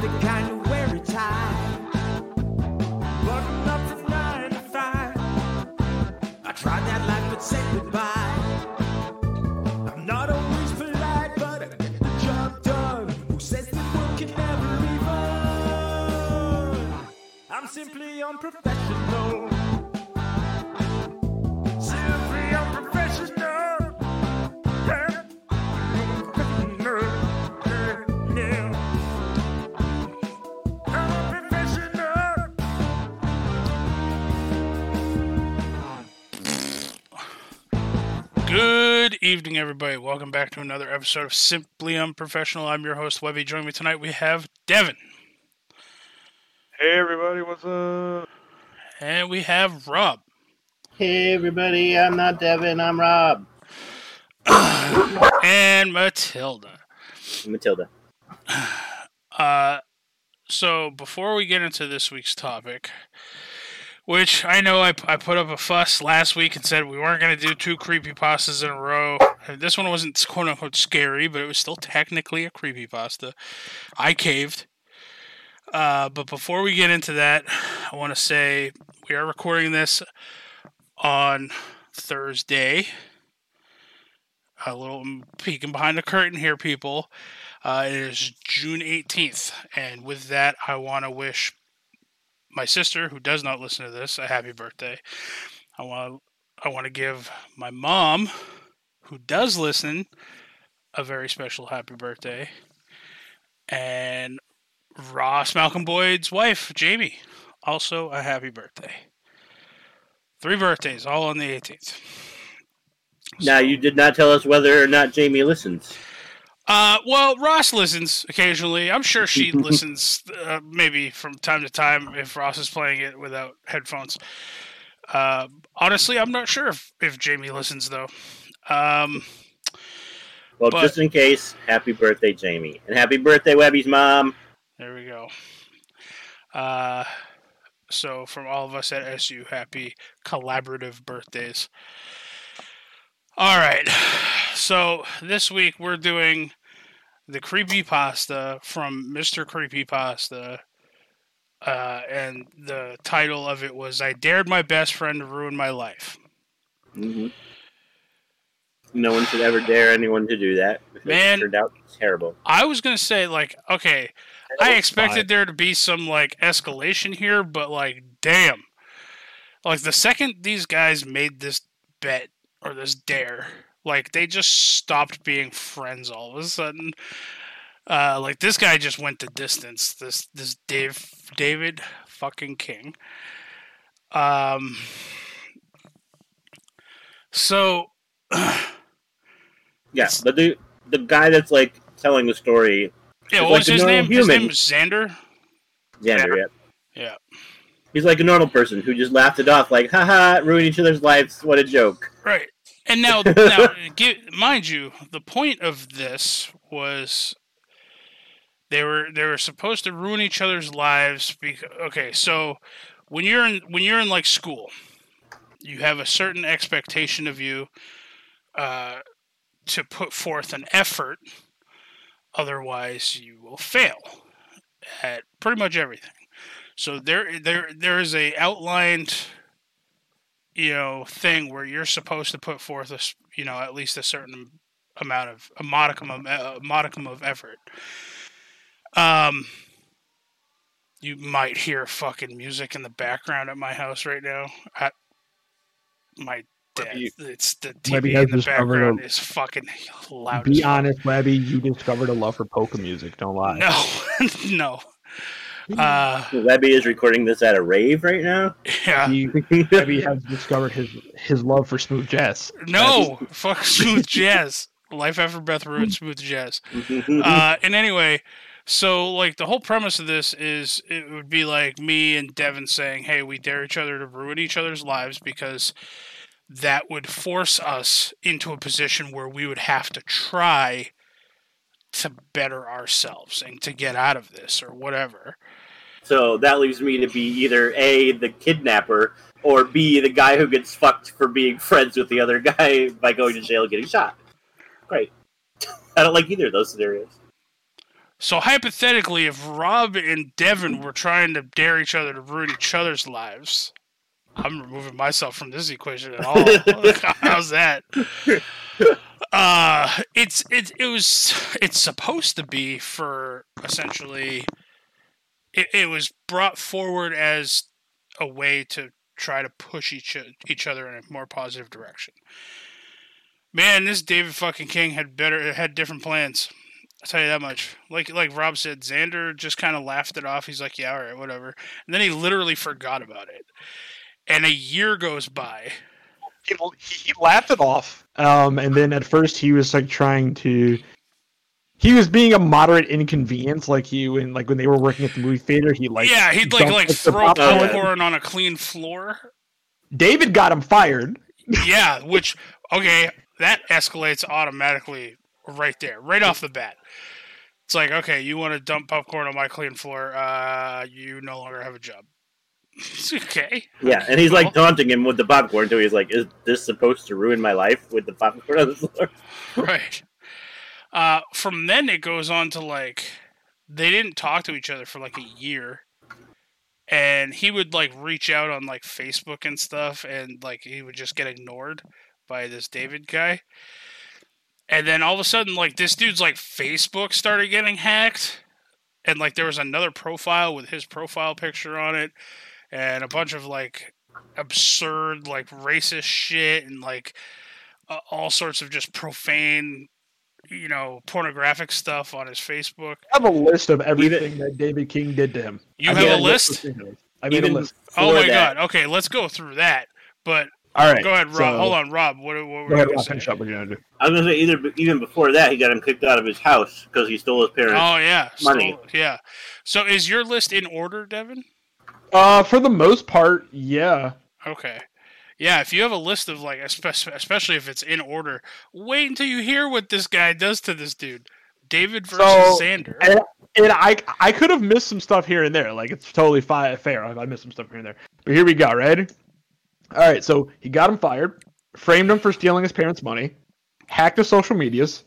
the kind up nine to five. I tried that life but said goodbye. I'm not always polite, but I get the job done. Who says world can never be? I'm simply unprofessional. Evening, everybody. Welcome back to another episode of Simply Unprofessional. I'm your host, Webby. Joining me tonight, we have Devin. Hey everybody, what's up? And we have Rob. Hey everybody, I'm not Devin, I'm Rob. and Matilda. Matilda. Uh, so before we get into this week's topic, which I know I, I put up a fuss last week and said we weren't going to do two creepy pastas in a row. This one wasn't quote unquote scary, but it was still technically a creepy pasta. I caved. Uh, but before we get into that, I want to say we are recording this on Thursday. A little peeking behind the curtain here, people. Uh, it is June 18th. And with that, I want to wish my sister, who does not listen to this, a happy birthday. I want to I want to give my mom, who does listen, a very special happy birthday. And Ross Malcolm Boyd's wife, Jamie, also a happy birthday. Three birthdays, all on the 18th. Now you did not tell us whether or not Jamie listens. Uh, well, Ross listens occasionally. I'm sure she listens, uh, maybe from time to time, if Ross is playing it without headphones. Uh, honestly, I'm not sure if, if Jamie listens though. Um, Well, But- just in case, happy birthday, Jamie. And happy birthday, Webby's mom. there we go. Uh, so from all of us at SU, happy collaborative birthdays. All right. So this week we're doing the creepy pasta from Mr. Creepy Pasta. Uh, and the title of it was I Dared My Best Friend to Ruin My Life. Mm-hmm. No one should ever dare anyone to do that. Man. it turned out terrible. I was gonna say like, okay, I expected there to be some like escalation here, but like, damn, like the second these guys made this bet or this dare, like they just stopped being friends all of a sudden. Uh, like this guy just went the distance. This this Dave David fucking King. Um. So. Yeah, but the the guy that's like telling the story, Yeah, what like was his name? His name human. was Xander. Xander, yeah. Yeah. He's like a normal person who just laughed it off, like, haha, ruin each other's lives. What a joke. Right. And now, now, give, mind you, the point of this was they were they were supposed to ruin each other's lives. Because, okay, so when you're in when you're in like school, you have a certain expectation of you uh, to put forth an effort. Otherwise, you will fail at pretty much everything. So there, there, there is a outlined you know thing where you're supposed to put forth a you know at least a certain amount of a modicum of a modicum of effort um you might hear fucking music in the background at my house right now I, my dad You- it's the TV has in the discovered background a- is fucking loud Be honest, Webby. You discovered a love for polka music. Don't lie. no no uh Webby is recording this at a rave right now. yeah He, Webby has discovered his his love for smooth jazz. no fuck smooth jazz life after beth ruined smooth jazz uh, and anyway, so like the whole premise of this is it would be like me and Devin saying, "Hey, we dare each other to ruin each other's lives because that would force us into a position where we would have to try to better ourselves and to get out of this or whatever." So that leaves me to be either A, the kidnapper, or B, the guy who gets fucked for being friends with the other guy by going to jail and getting shot. Great. I don't like either of those scenarios. So hypothetically, if Rob and Devin were trying to dare each other to ruin each other's lives, I'm removing myself from this equation at all. How's that? Uh, it's it it was it's supposed to be for essentially. It, it was brought forward as a way to try to push each each other in a more positive direction. Man, this David fucking King had better had different plans. I'll tell you that much. Like like Rob said, Xander just kind of laughed it off. He's like, "Yeah, all right, whatever," and then he literally forgot about it. And a year goes by. he, he laughed it off. Um, and then at first he was like trying to. He was being a moderate inconvenience, like you when like when they were working at the movie theater. He like yeah, he'd like like throw popcorn. popcorn on a clean floor. David got him fired. Yeah, which okay, that escalates automatically right there, right off the bat. It's like, okay, you want to dump popcorn on my clean floor? Uh, you no longer have a job. okay. Yeah, and he's like taunting him with the popcorn too. He's like, "Is this supposed to ruin my life with the popcorn on the floor?" Right. Uh, from then it goes on to like they didn't talk to each other for like a year, and he would like reach out on like Facebook and stuff, and like he would just get ignored by this David guy. And then all of a sudden, like this dude's like Facebook started getting hacked, and like there was another profile with his profile picture on it, and a bunch of like absurd like racist shit and like uh, all sorts of just profane you know pornographic stuff on his facebook I have a list of everything that David King did to him. you I have made a list. I made Even a list. oh my that- god okay let's go through that but All right, go ahead rob so- hold on rob what, what were Go you ahead, gonna Rob, say? finish up what you're gonna do. I was gonna say either even before that, he got him kicked out of his house because he stole his parents. oh yeah Money. stole- yeah so is your list in order devin Uh, for the most part, yeah. okay yeah if you have a list of like especially if it's in order wait until you hear what this guy does to this dude david versus So, xander And, and I I could have missed some stuff here and there. Like it's totally fi- fair. if I missed some stuff here and there. But here we go. Ready? All right. So he got him fired, framed him for stealing his parents' money, hacked his social medias,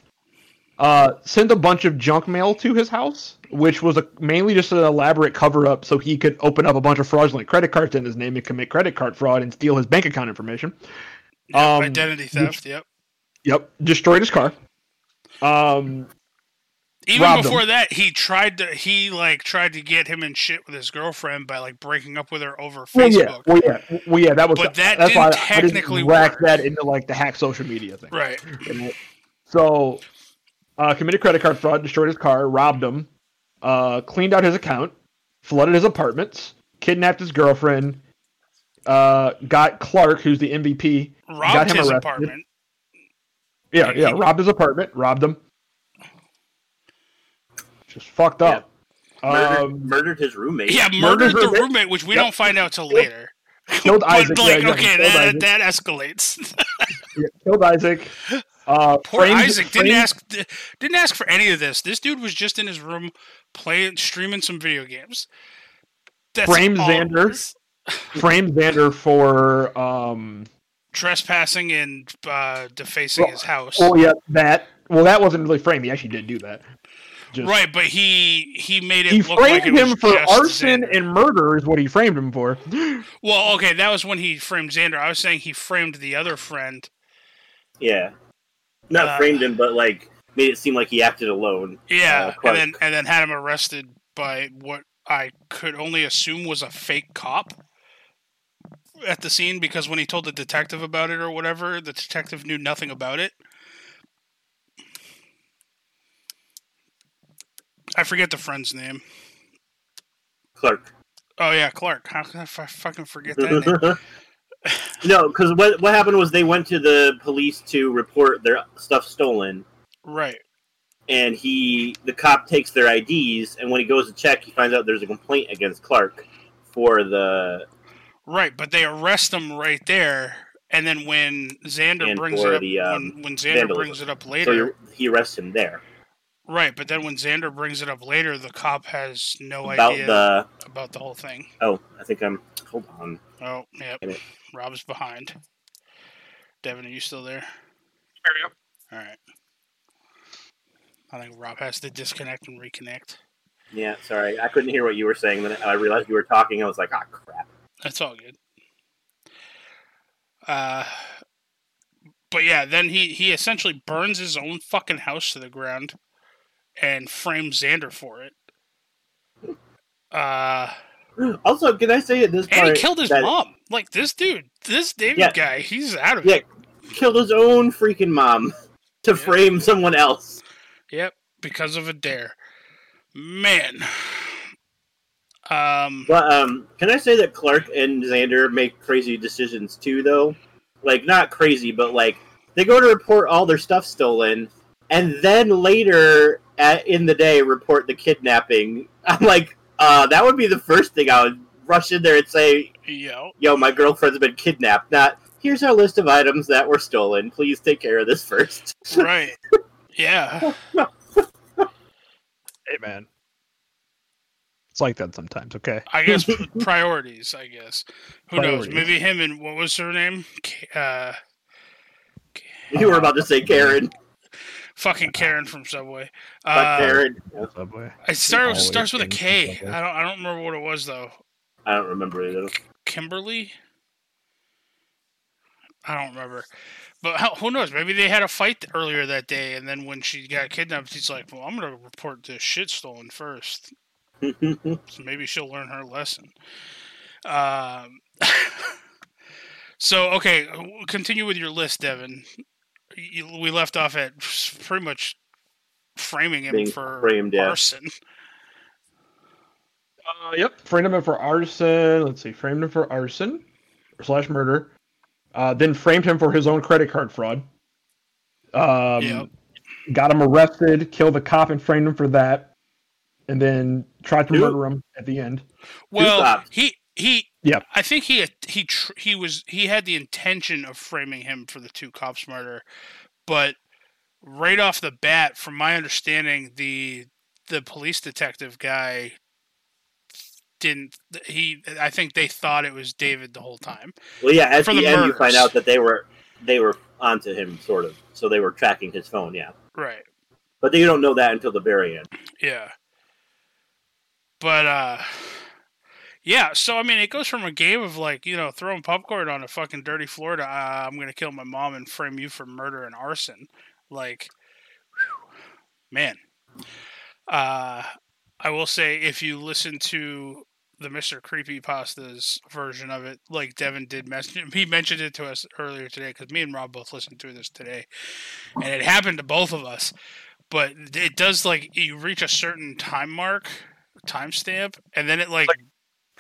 uh, sent a bunch of junk mail to his house, which was a, mainly just an elaborate cover up so he could open up a bunch of fraudulent credit cards in his name and commit credit card fraud and steal his bank account information. Yep, um, identity theft yep Yep. Destroyed his car. Um, Even robbed him. before that, he tried to he like tried to get him in shit with his girlfriend by like breaking up with her over Well, yeah, Facebook. well, yeah, well, yeah. That was, But that that's why didn't I, I didn't technically rack work. that into like the hack social media thing. Right. So, uh, committed credit card fraud, destroyed his car, robbed him, uh, cleaned out his account, flooded his apartments, kidnapped his girlfriend, uh, got Clark, who's the MVP. Robbed him his arrested. apartment. Yeah, yeah, robbed his apartment, robbed him. Just fucked up. Murdered, Um, murdered his roommate. Yeah, Murdered murdered the roommate. roommate, which we Yep. don't find out till later. killed Isaac. yeah, like, yeah, okay, killed that Isaac. that escalates. Yeah, killed Isaac. Uh, Poor framed- Isaac didn't ask didn't ask for any of this. This dude was just in his room playing streaming some video games. That's Framed all Xander. was. framed Xander for um trespassing and uh, defacing Well, his house. Oh yeah that well that wasn't really framed he actually did do that Just- Right, but he he made it he look like framed it him was for arson Xander. and murder is what he framed him for Well, okay, that was when he framed Xander. I was saying he framed the other friend. Yeah. Not Uh, framed him, but like made it seem like he acted alone. Yeah, Uh, and then and then had him arrested by what I could only assume was a fake cop at the scene because when he told the detective about it or whatever, the detective knew nothing about it. I forget the friend's name. Clark. Oh yeah, Clark. How can I f- fucking forget that name? no, because what what happened was they went to the police to report their stuff stolen, Right. and he the cop takes their IDs, and when he goes to check, he finds out there's a complaint against Clark for the Right, but they arrest him right there, and then when Xander brings it up, the, um, when, when Xander vandalism. brings it up later, he, he arrests him there right? But then when Xander brings it up later, the cop has no about idea the about the whole thing. oh I think I'm hold on Oh, yep. Get it. Rob's behind. Devin, are you still there? There we go. All right. I think Rob has to disconnect and reconnect. Yeah, sorry, I couldn't hear what you were saying. Then I realized you were talking. I was like, ah, crap. That's all good. Uh, but yeah, then he he essentially burns his own fucking house to the ground, and frames Xander for it. Uh, Also, can I say at this and point he killed his that mom. Like this dude, this David Yeah. guy, he's out of Yeah. it. killed his own freaking mom to frame someone else? Yep, because of a dare. Man. Um. But um, can I say that Clark and Xander make crazy decisions too, though? Like not crazy, but like they go to report all their stuff stolen, and then later at, in the day report the kidnapping. I'm like, uh, that would be the first thing I would rush in there and say, Yo. "Yo, my girlfriend's been kidnapped." Not here's our list of items that were stolen. Please take care of this first. Right. Yeah. Hey man, it's like that sometimes. Okay. I guess priorities. I guess. Who knows? Maybe him and what was her name? Uh, you were about to say Karen. Fucking Karen from Subway. Fuck Uh, Karen. Subway. It starts Always starts with a Karen K. from Subway. I don't I don't remember what it was though. I don't remember either. Kimberly. I don't remember, but how, who knows? Maybe they had a fight earlier that day, and then when she got kidnapped, she's like, "Well, I'm gonna report this shit stolen first. So maybe she'll learn her lesson." Um. so okay, continue with your list, Devin. You, we left off at pretty much framing him Being for framed, yeah. arson. Uh, yep. Framed him for arson. Let's see. Framed him for arson slash murder. Uh, then framed him for his own credit card fraud. Um, Yep. Got him arrested. Killed the cop and framed him for that. And then tried to Two- murder him at the end. Well, he he. Yeah. I think he he tr- he was he had the intention of framing him for the two cops murder, but right off the bat, from my understanding, the the police detective guy didn't. He I think they thought it was David the whole time. Well, yeah. At For the, the end, you find out that they were they were onto him, sort of. So they were tracking his phone, yeah. Right. But you don't know that until the very end. Yeah. But uh yeah, so I mean it goes from a game of like, you know, throwing popcorn on a fucking dirty floor to uh, I'm to kill my mom and frame you for murder and arson. Like whew, man. Uh I will say if you listen to the Mr. Creepy Pasta's version of it, like Devin did mention, he mentioned it to us earlier today because me and Rob both listened to this today, and it happened to both of us but it does like you reach a certain time mark, timestamp, and then it like Like,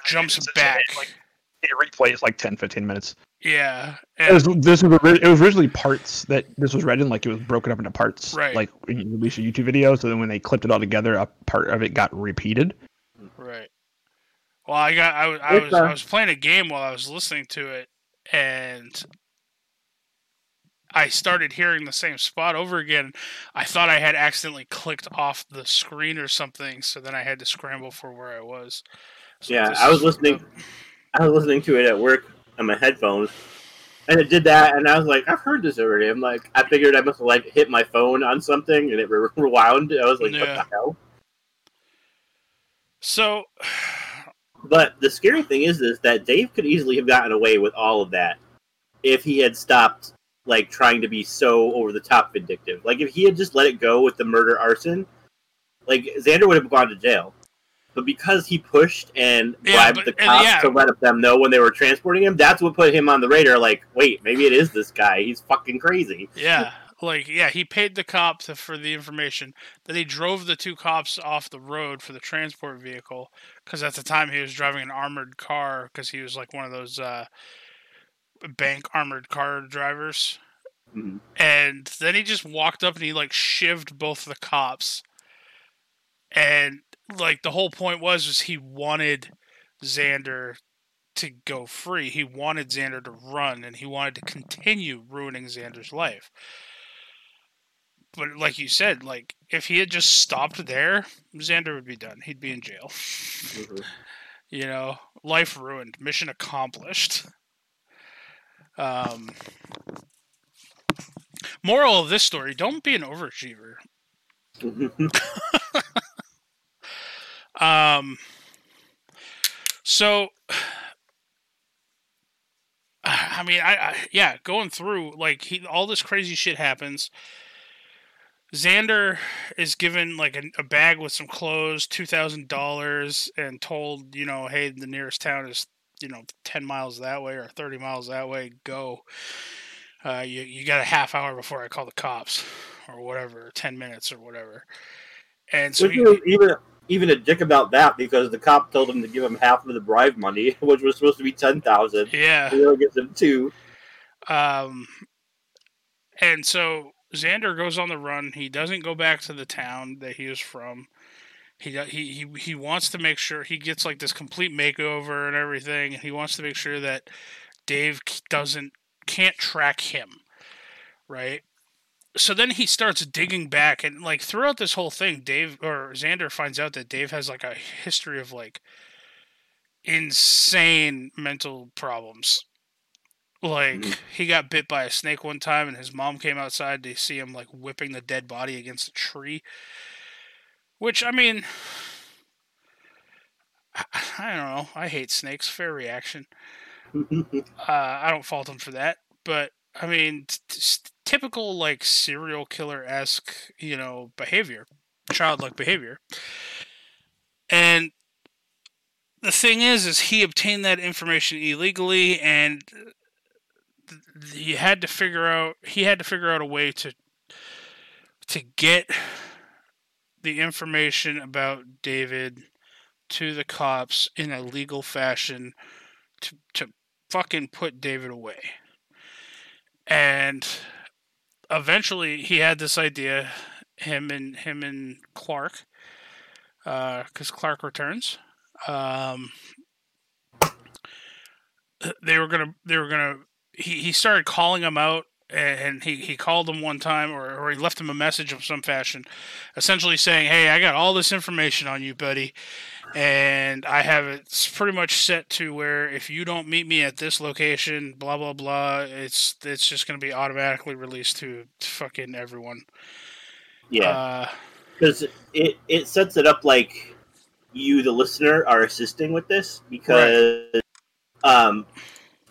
jumps it's- back. it, like, It replays like 10, 15 minutes. yeah, It was, this was it was originally parts that this was read in, like it was broken up into parts. Right. Like when you release a YouTube video, so then when they clipped it all together, a part of it got repeated. right. Well, I got I, was- I was I was playing a game while I was listening to it, and I started hearing the same spot over again. I thought I had accidentally clicked off the screen or something, so then I had to scramble for where I was. Yeah, I was is- listening. I was listening to it at work on my headphones, and it did that, and I was like, I've heard this already. I'm like, I figured I must have like hit my phone on something, and it re- rewound. I was like, what the hell? So, But the scary thing is, is that Dave could easily have gotten away with all of that if he had stopped like trying to be so over the top vindictive. Like if he had just let it go with the murder arson, like Xander would have gone to jail. But because he pushed and Yeah, bribed but- the cops yeah. to let them know when they were transporting him, that's what put him on the radar. Like, wait, maybe it is this guy. He's fucking crazy. Yeah, like yeah, he paid the cops for the information. Then he drove the two cops off the road for the transport vehicle because at the time he was driving an armored car because he was like one of those uh, bank armored car drivers. Mhm. And then he just walked up and he like shivved both the cops. And like the whole point was was he wanted Xander to go free. He wanted Xander to run and he wanted to continue ruining Xander's life. But like you said, like if he had just stopped there, Xander would be done. He'd be in jail. Mhm. You know, life ruined, mission accomplished. Um, moral of this story: Don't be an overachiever. Um. So, I mean, I, I yeah, going through like he all this crazy shit happens. Xander is given like a, a bag with some clothes, two thousand dollars, and told you know, hey, the nearest town is you know ten miles that way or thirty miles that way. Go. Uh, you you got a half hour before I call the cops, or whatever, ten minutes or whatever. And so he, even even a dick about that because the cop told him to give him half of the bribe money, which was supposed to be ten thousand. yeah, He only gives him two. Um, and so Xander goes on the run. He doesn't go back to the town that he was from. He he he he wants to make sure he gets like this complete makeover and everything. He wants to make sure that Dave doesn't can't track him, right? So then he starts digging back and like throughout this whole thing, Dave or Xander finds out that Dave has like a history of like insane mental problems. Like Mhm. he got bit by a snake one time, and his mom came outside to see him like whipping the dead body against a tree. Which I mean, I, I don't know. I hate snakes. Fair reaction. Uh, I don't fault him for that, but I mean, t- t- typical like serial killer esque, you know, behavior, childlike behavior. And the thing is, is he obtained that information illegally, and he had to figure out he had to figure out a way to to get the information about David to the cops in a legal fashion to to fucking put David away. And eventually he had this idea him and him and Clark because Clark returns. Um, they were gonna. They were gonna. He, he started calling him out, and he, he called him one time, or, or he left him a message of some fashion, essentially saying, "Hey, I got all this information on you, buddy, and I have it pretty much set to where if you don't meet me at this location, blah blah blah, it's it's just gonna be automatically released to, to fucking everyone." yeah, Uh, because it it sets it up like you, the listener, are assisting with this because um,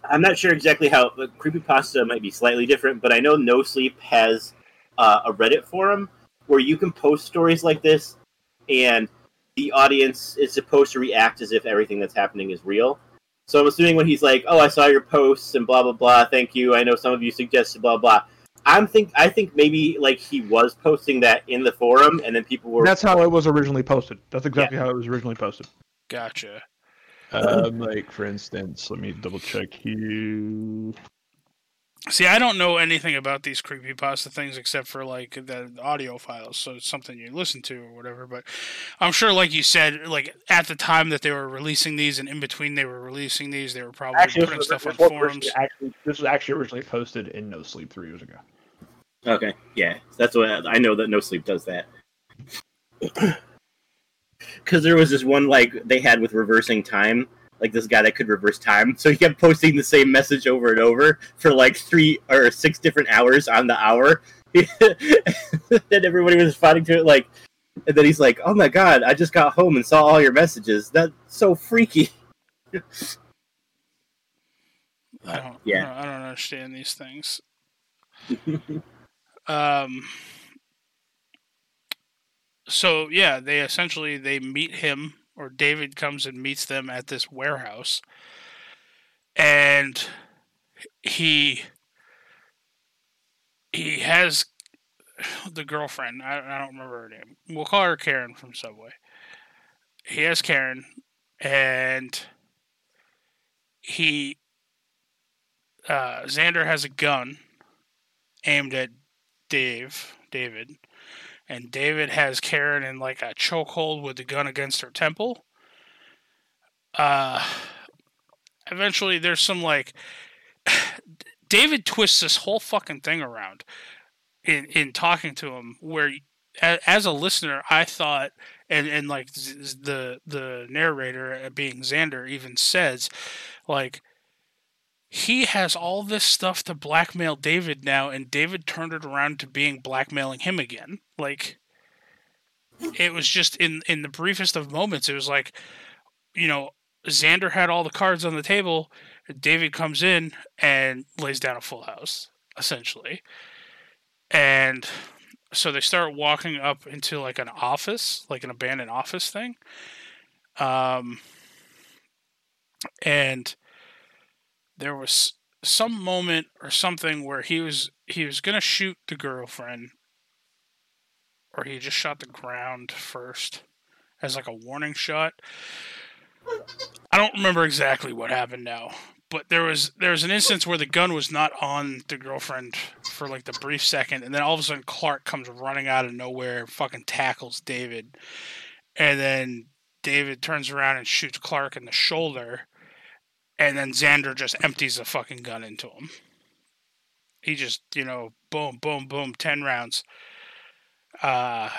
I'm not sure exactly how but creepypasta might be slightly different, but I know No Sleep has uh, a Reddit forum where you can post stories like this, and the audience is supposed to react as if everything that's happening is real. So I'm assuming when he's like, "Oh, I saw your posts and blah blah blah. Thank you. I know some of you suggested blah blah." I'm think I think maybe like he was posting that in the forum, and then people were That's how it was originally posted. That's exactly how it was originally posted. gotcha. Um, like for instance, let me double check here. See, I don't know anything about these creepypasta things except for like the audio files, so it's something you listen to or whatever. But I'm sure, like you said, like at the time that they were releasing these, and in between they were releasing these, they were probably Actually, putting was, stuff on forums. actually, this was actually originally posted in No Sleep three years ago. Okay, yeah, that's what I know that No Sleep does that. Because there was this one like they had with reversing time, like this guy that could reverse time, so he kept posting the same message over and over for like three or six different hours on the hour. then everybody was responding to it like, and then he's like, "Oh my god, I just got home and saw all your messages. That's so freaky." I don't, Yeah. I don't, I don't understand these things. um. So yeah, they essentially they meet him, or David comes and meets them at this warehouse, and he he has the girlfriend. I, I don't remember her name. We'll call her Karen from Subway. He has Karen, and he uh, Xander has a gun aimed at Dave, David, and David has Karen in like a chokehold with the gun against her temple. Uh, eventually, there's some like David twists this whole fucking thing around in in talking to him, where as a listener, I thought, and and like the the narrator uh, being Xander even says, like he has all this stuff to blackmail David now, and David turned it around to being blackmailing him again. Like, it was just in in the briefest of moments. It was like, you know, Xander had all the cards on the table. David comes in and lays down a full house, essentially. And so they start walking up into like an office, like an abandoned office thing. Um, and there was some moment or something where he was he was gonna shoot the girlfriend, or he just shot the ground first as like a warning shot. I don't remember exactly what happened now, but there was there was an instance where the gun was not on the girlfriend for like the brief second, and then all of a sudden Clark comes running out of nowhere, and fucking tackles David, and then David turns around and shoots Clark in the shoulder, and then Xander just empties a fucking gun into him. He just you know boom boom boom ten rounds. Uh,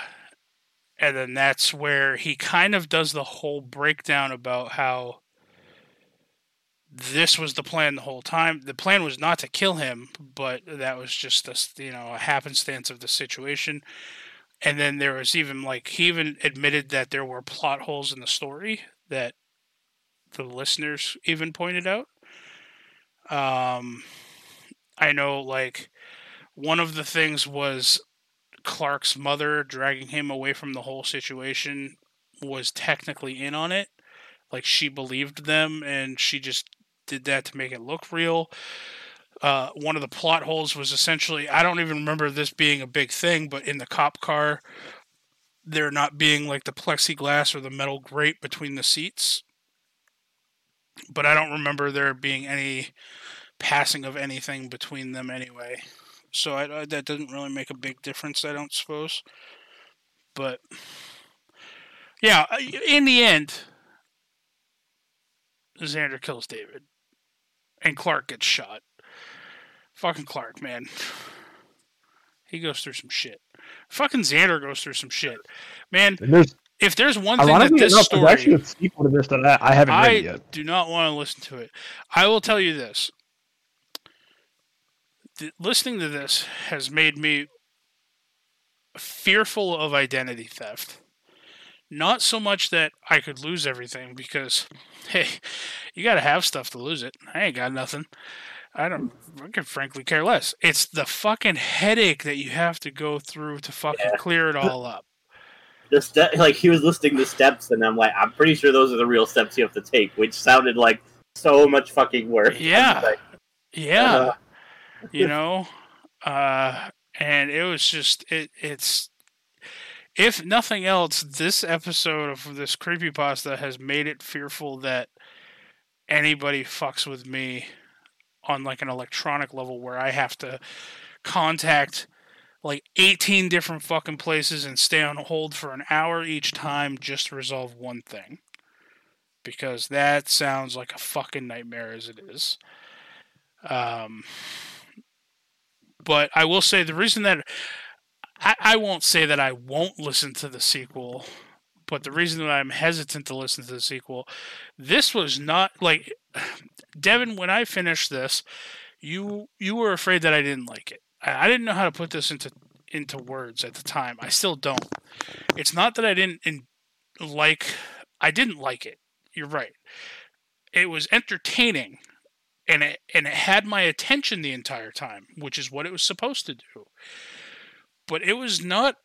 and then that's where he kind of does the whole breakdown about how this was the plan the whole time. The plan was not to kill him, but that was just this, you know, a happenstance of the situation. And then there was even like he even admitted that there were plot holes in the story that the listeners even pointed out. Um, I know like one of the things was Clark's mother dragging him away from the whole situation was technically in on it. Like she believed them and she just did that to make it look real. Uh, one of the plot holes was essentially I don't even remember this being a big thing, but in the cop car, there not being like the plexiglass or the metal grate between the seats. But I don't remember there being any passing of anything between them anyway. So I, I, that doesn't really make a big difference, I don't suppose. But yeah, in the end, Xander kills David, and Clark gets shot. Fucking Clark, man. He goes through some shit. Fucking Xander goes through some shit, man. And there's If there's one thing that this enough, story, actually a sequel to this that I, I haven't read I yet. do not want to listen to it. I will tell you this. Th- listening to this has made me fearful of identity theft. Not so much that I could lose everything because, hey, you got to have stuff to lose it. I ain't got nothing. I don't. I could frankly care less. It's the fucking headache that you have to go through to fucking Yeah. clear it all up. The step, like he was listing the steps, and I'm like, I'm pretty sure those are the real steps you have to take, which sounded like so much fucking work. Yeah. like, Yeah. uh, you know uh and it was just it it's if nothing else this episode of this creepypasta has made it fearful that anybody fucks with me on like an electronic level where i have to contact like 18 different fucking places and stay on hold for an hour each time just to resolve one thing because that sounds like a fucking nightmare as it is um but I will say the reason that I, I won't say that I won't listen to the sequel, but the reason that I'm hesitant to listen to the sequel, this was not like Devin. When I finished this, you you were afraid that I didn't like it. I, didn't know how to put this into into words at the time. I still don't. It's not that I didn't in, like. I didn't like it. You're right. It was entertaining and it and it had my attention the entire time, which is what it was supposed to do. But it was not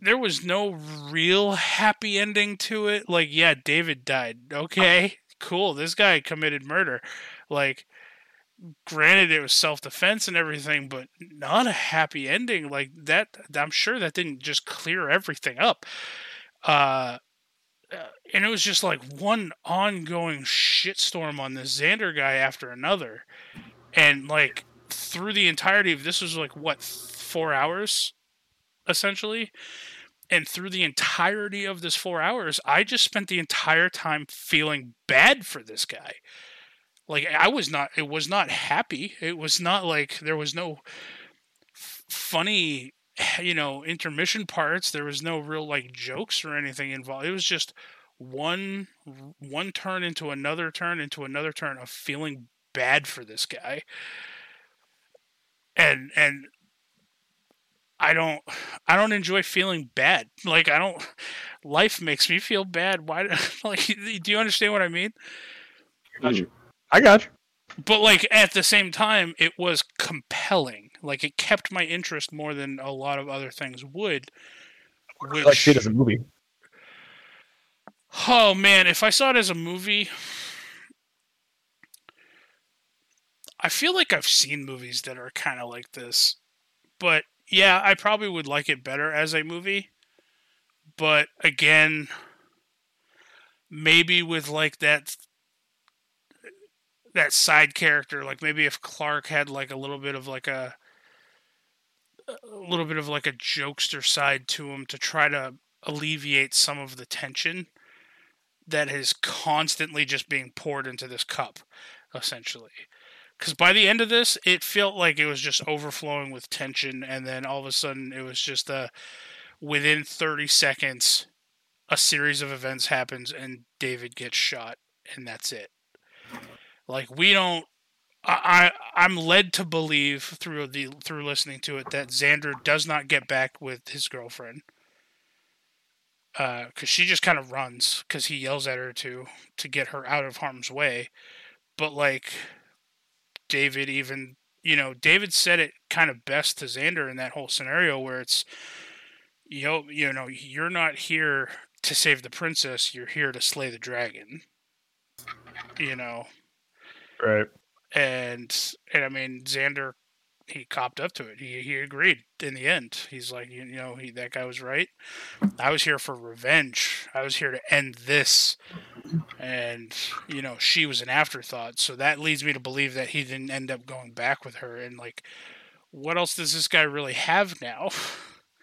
there was no real happy ending to it. Like, yeah, David died. Okay, cool. This guy committed murder. Like granted it was self-defense and everything, but not a happy ending like that I'm sure that didn't just clear everything up. Uh uh, and it was just like one ongoing shitstorm on this Xander guy after another, and like through the entirety of this was like what four hours, essentially, and through the entirety of this four hours, I just spent the entire time feeling bad for this guy. Like I was not, it was not happy. It was not like there was no funny you know intermission parts there was no real like jokes or anything involved it was just one one turn into another turn into another turn of feeling bad for this guy and and I don't I don't enjoy feeling bad. Like I don't life makes me feel bad. Why like do you understand what I mean? Got you. I got you. But like at the same time it was compelling. Like it kept my interest more than a lot of other things would. I like it as a movie. Oh man, if I saw it as a movie, I feel like I've seen movies that are kind of like this. But yeah, I probably would like it better as a movie. But again, maybe with like that that side character, like maybe if Clark had like a little bit of like a a little bit of like a jokester side to him to try to alleviate some of the tension that is constantly just being poured into this cup essentially because by the end of this, it felt like it was just overflowing with tension, and then all of a sudden, it was just a within 30 seconds, a series of events happens, and David gets shot, and that's it. Like we don't. I, I I'm led to believe through the through listening to it that Xander does not get back with his girlfriend because uh, she just kind of runs because he yells at her to to get her out of harm's way. But like David even you know David said it kind of best to Xander in that whole scenario where it's you know you know you're not here to save the princess you're here to slay the dragon you know right and and I mean Xander he copped up to it. He he agreed in the end. He's like, you, you know, he that guy was right. I was here for revenge. I was here to end this, and you know, she was an afterthought. So that leads me to believe that he didn't end up going back with her. And like, what else does this guy really have now?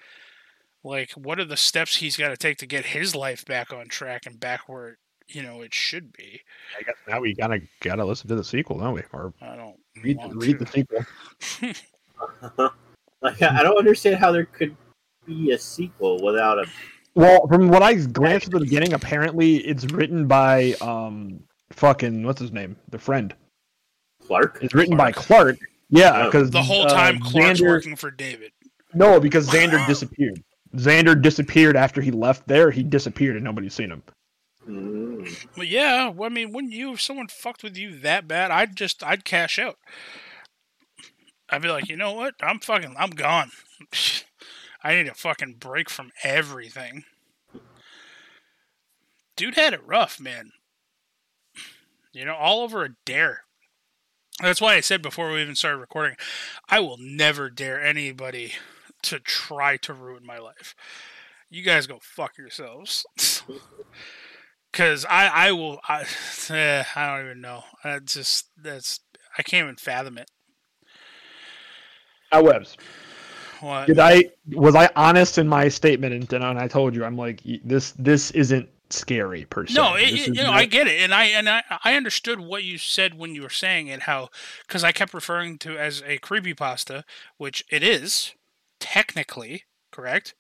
like, what are the steps he's got to take to get his life back on track and back where it, you know it should be? I guess now we gotta gotta listen to the sequel, don't we? Or I don't read want read to. the sequel. like I don't understand how there could be a sequel without a. Well, from what I glanced at the beginning, apparently it's written by um fucking what's his name, the friend. Clark. It's written by Clark. Yeah, Oh. because The whole uh, time Clark's Xander, working for David. No, because Xander disappeared. Xander disappeared after he left there. He disappeared and nobody's seen him. Mm. But yeah, well, I mean, wouldn't you if someone fucked with you that bad? I'd just I'd cash out. I'd be like, you know what? I'm fucking I'm gone. I need a fucking break from everything. Dude had it rough, man. You know, all over a dare. That's why I said before we even started recording, I will never dare anybody to try to ruin my life. You guys go fuck yourselves. Cause I, I will, I, eh, I don't even know. I just that's I can't even fathom it. Now, Webbs, What? did I was I honest in my statement? And, and I told you, I'm like this. This isn't scary per se. No, it, you know I get it, and I and I, I understood what you said when you were saying it. How because I kept referring to as a creepy pasta, which it is technically correct,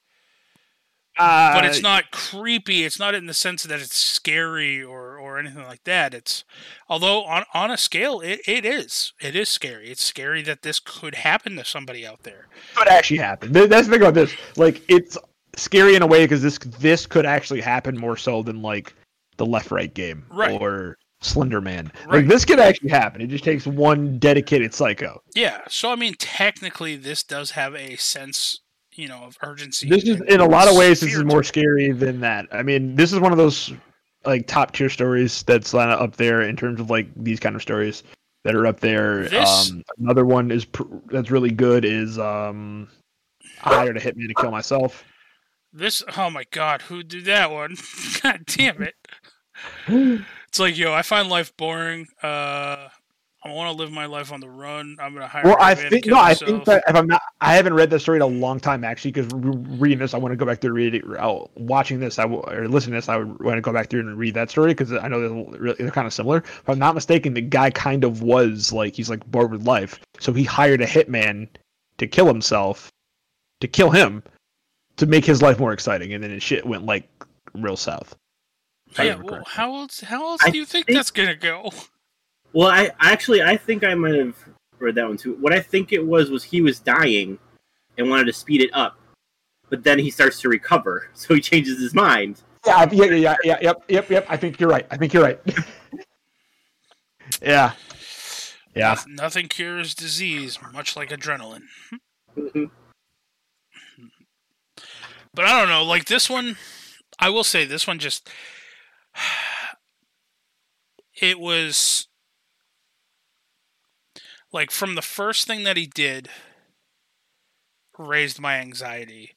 but it's Uh, not creepy. It's not in the sense that it's scary or or anything like that. It's although on on a scale, it, it is it is scary. It's scary that this could happen to somebody out there. could actually happen. That's the thing about this. Like, it's scary in a way because this this could actually happen more so than like the left right game Right. or Slender Man. Right. Like this could actually happen. It just takes one dedicated psycho. Yeah. So I mean, technically, this does have a sense, you know, of urgency. This is in a lot of ways this is more scary than that. I mean, this is one of those like top tier stories that's up there in terms of like these kind of stories that are up there. This- Um, another one is pr- that's really good is um, I hired a hitman to kill myself. This. Oh my God, who did that one? God damn it! It's like, yo, I find life boring. Uh, I want to live my life on the run. I'm gonna hire. Well, a I man to think kill no, I think that if I'm not, I haven't read that story in a long time actually. Because reading this, I want to go back through read it. oh, Watching this, I w- or listening to this, I would want to go back through and read that story because I know they're, really, they're kind of similar. If I'm not mistaken, the guy kind of was like he's like bored with life, so he hired a hitman to kill himself, to kill him, to make his life more exciting, and then his shit went like real south. Yeah. Well, how else? How else I do you think, think- that's gonna go? Well, I actually I think I might have read that one too. What I think it was was he was dying, and wanted to speed it up, but then he starts to recover, so he changes his mind. Yeah, I- yeah, yeah, yeah, yep, yep, yep. I think you're right. I think you're right. yeah. Yeah. Nothing cures disease, much like adrenaline. Mhm. But I don't know, like this one, I will say this one just it was like from the first thing that he did raised my anxiety.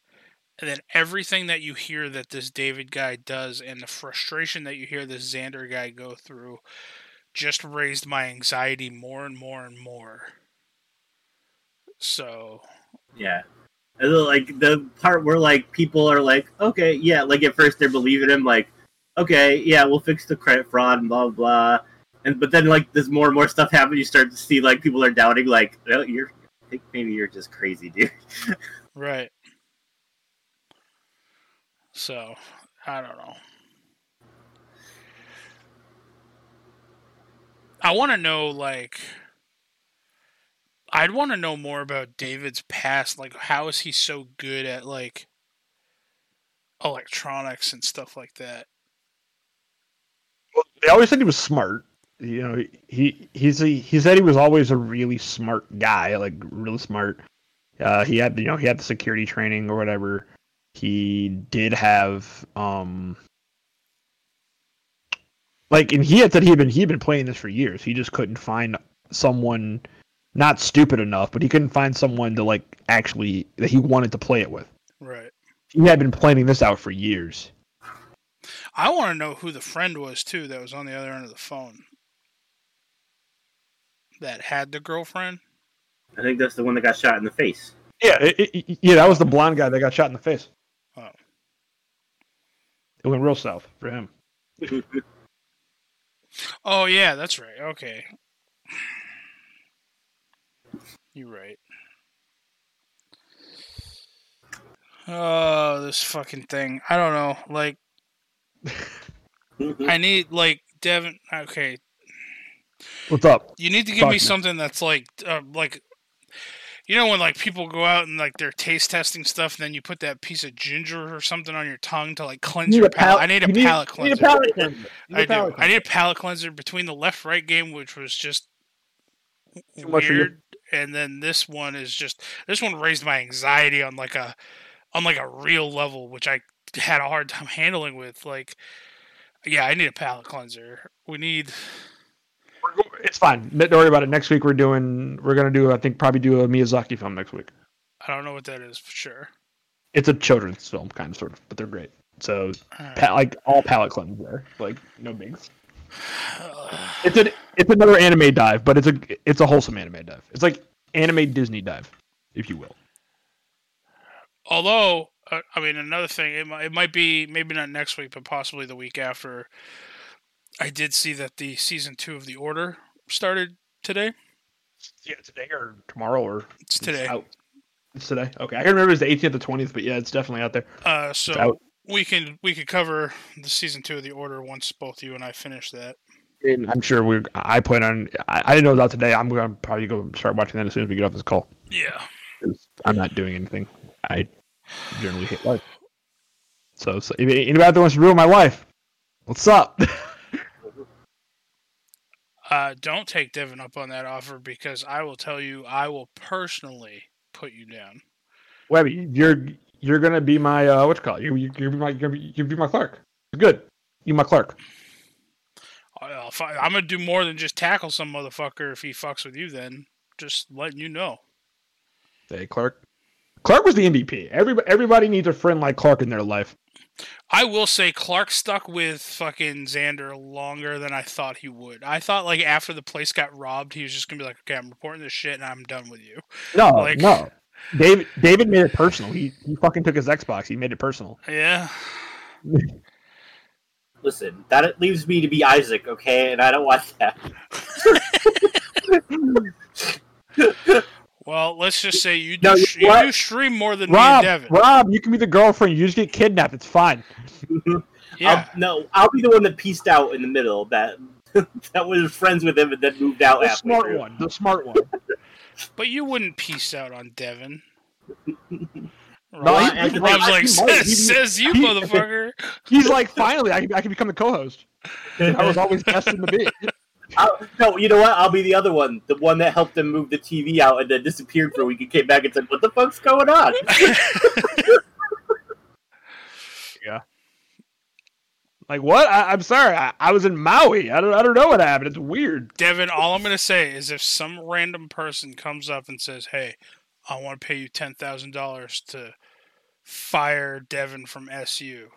And then everything that you hear that this David guy does and the frustration that you hear this Xander guy go through just raised my anxiety more and more and more. So, Yeah. Like the part where like people are like, okay, yeah, like at first they're believing him, like, okay, yeah, we'll fix the credit fraud and blah blah. And but then like there's more and more stuff happen. You start to see like people are doubting, like, oh, you're, I think maybe you're just crazy, dude. right. So, I don't know. I want to know, like, I'd want to know more about David's past. Like, how is he so good at, like, electronics and stuff like that? Well, they always said he was smart. You know, he he's a, he said he was always a really smart guy, like really smart. Uh, he had you know he had the security training or whatever. He did have um like and he had said he had been he had been playing this for years. He just couldn't find someone not stupid enough, but he couldn't find someone to like actually that he wanted to play it with. Right. He had been planning this out for years. I want to know who the friend was, too, that was on the other end of the phone. That had the girlfriend. I think that's the one that got shot in the face. Yeah, it, it- yeah, that was the blonde guy that got shot in the face. Oh. It went real south for him. Oh yeah, that's right. Okay. You're right. Oh, this fucking thing. I don't know. Like, I need like Devin. Okay, What's up? you need to give Fuck me me. something that's like, uh, like, you know, when like people go out and like they're taste testing stuff, and then you put that piece of ginger or something on your tongue to like cleanse your palate. I need a you palate you need a cleanser. palate cleanser. You need I do. I need a palate cleanser between the left right game, which was just Too weird, and then this one is just this one raised my anxiety on like a on like a real level, which I had a hard time handling with. Like, yeah, I need a palate cleanser. We need. It's fine. Don't worry about it. Next week we're doing. We're gonna do. I think probably do a Miyazaki film next week. I don't know what that is for sure. It's a children's film, kind of sort of, but they're great. So, pa- like all palate cleanse there, like no bigs. It's an. It's another anime dive, but it's a. It's a wholesome anime dive. It's like anime Disney dive, if you will. Although, uh, I mean, another thing, it might, it might be maybe not next week, but possibly the week after. I did see that the season two of The Order started today. Yeah, today or tomorrow or It's today. out. It's today. Okay, I can remember it's the 18th or 20th, but yeah, it's definitely out there. Uh, so we can we could cover the season two of The Order once both you and I finish that. And I'm sure we. I plan on. I, I didn't know it was out today. I'm gonna probably go start watching that as soon as we get off this call. Yeah. I'm not doing anything. I generally hate life. So, so if anybody out there wants to ruin my life, what's up? Uh, don't take Devin up on that offer because I will tell you, I will personally put you down. Webby, you're you're gonna be my uh, what you call it? You you you're my you're you're be my Clark. Good. You my Clark. I- I'm gonna do more than just tackle some motherfucker if he fucks with you. Then just letting you know. Hey, Clark. Clark was the MVP. Everybody everybody needs a friend like Clark in their life. I will say Clark stuck with fucking Xander longer than I thought he would. I thought like after the place got robbed, he was just gonna be like, "Okay, I'm reporting this shit and I'm done with you." No, Like- no. David David made it personal. He he fucking took his Xbox. He made it personal. Yeah. Listen, that leaves me to be Isaac, okay, and I don't want that. Well, let's just say you do No, you you do stream more than Rob, me and Devin. Rob, you can be the girlfriend. You just get kidnapped. It's fine. Mm-hmm. Yeah. I'll, no, I'll be the one that pieced out in the middle. That that was friends with him and then moved out. After. The halfway smart through. one. The smart one. But you wouldn't piece out on Devin. Rob- he- he- Rob's he- like, he- says, says you, motherfucker. He's like, finally, I can, I can become the co-host. I was always destined to be. I'll- no, you know what? I'll be the other one, the one that helped them move the TV out and then disappeared for a week and came back and said, "What the fuck's going on?" Yeah. Like what? I, I'm sorry. I, I was in Maui. I don't. I don't know what happened. It's weird. Devin, all I'm gonna say is if some random person comes up and says, "Hey, I want to pay you ten thousand dollars to fire Devin from SU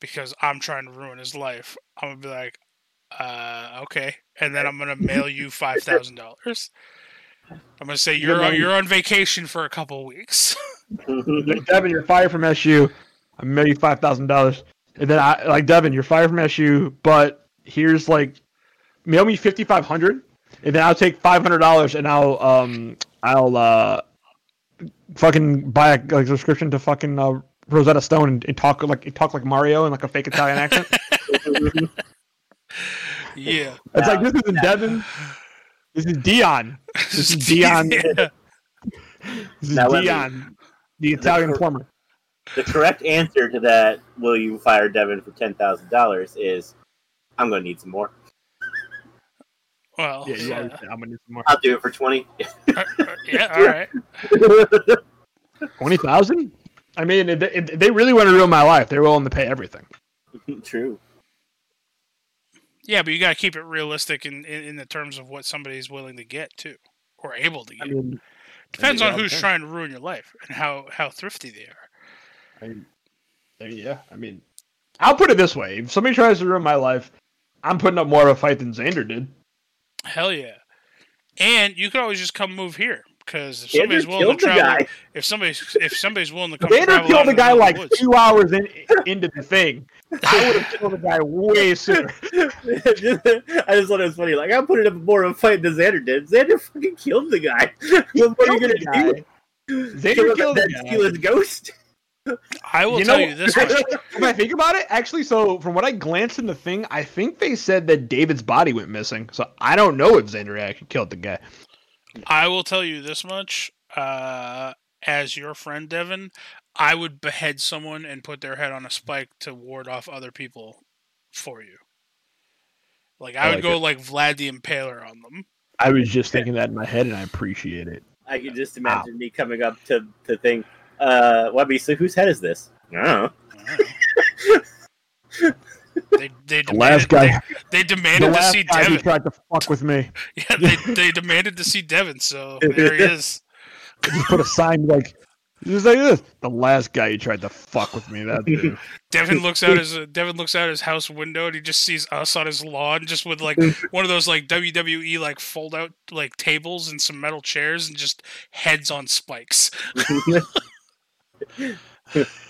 because I'm trying to ruin his life," I'm gonna be like, "Uh, okay," and then I'm gonna mail you five thousand dollars. I'm gonna say you're on, you're on vacation for a couple weeks. Like, Devin, you're fired from SU. I mail you five thousand dollars. And then I like Devin, you're fired from SU, but here's like mail me fifty five hundred, and then I'll take five hundred dollars and I'll um I'll uh fucking buy a like, subscription to fucking uh, Rosetta Stone and, and talk like talk like Mario in like a fake Italian accent. yeah, It's like this isn't Devin. This is Dion. This is Dion. Yeah. This is Now let me- Dion, the Italian plumber. the correct answer to that, "Will you fire Devin for ten thousand dollars?" is, "I'm going to need some more. Well, Yeah, yeah, yeah. I'm gonna need some more. I'll do it for 20 Uh, uh, yeah, all right. Twenty thousand? I mean, if they, if they really want to ruin my life, they're willing to pay everything. True. Yeah, but you got to keep it realistic in, in in the terms of what somebody's willing to get too, or able to I get. mean, Depends on who's trying to ruin your life and how how thrifty they are. I, yeah. I mean, I'll put it this way: if somebody tries to ruin my life, I'm putting up more of a fight than Xander did. Hell yeah! And you could always just come move here because if Xander somebody's willing to travel, if somebody's if somebody's willing to come Xander killed the guy of like woods- two hours in, into the thing. I would have killed the guy way sooner. I just thought it was funny. Like I'm putting up more of a fight than Xander did. Xander fucking killed the guy. what are you killed gonna the do? Xander Kill killed and the then guy. steal his ghost? I will You tell know- you this much: When I think about it, actually, so from what I glanced in the thing, I think they said that David's body went missing. So I don't know if Xander actually killed the guy. I will tell you this much: uh, as your friend Devin, I would behead someone and put their head on a spike to ward off other people for you. Like I, I would like go it. like Vlad the Impaler on them. I was just thinking that in my head, and I appreciate it. I can just imagine me coming up to to think, uh, Webby, so whose head is this? I don't they they The last demanded, guy, they, they the demanded to see guy who Devin. tried to fuck with me. Yeah, they, they demanded to see Devin, so there he is. Just put a sign like, just like this. The last guy who tried to fuck with me. That dude. Devin looks out his uh, Devin looks out his house window and he just sees us on his lawn, just with like one of those like WWE like fold out like tables and some metal chairs and just heads on spikes.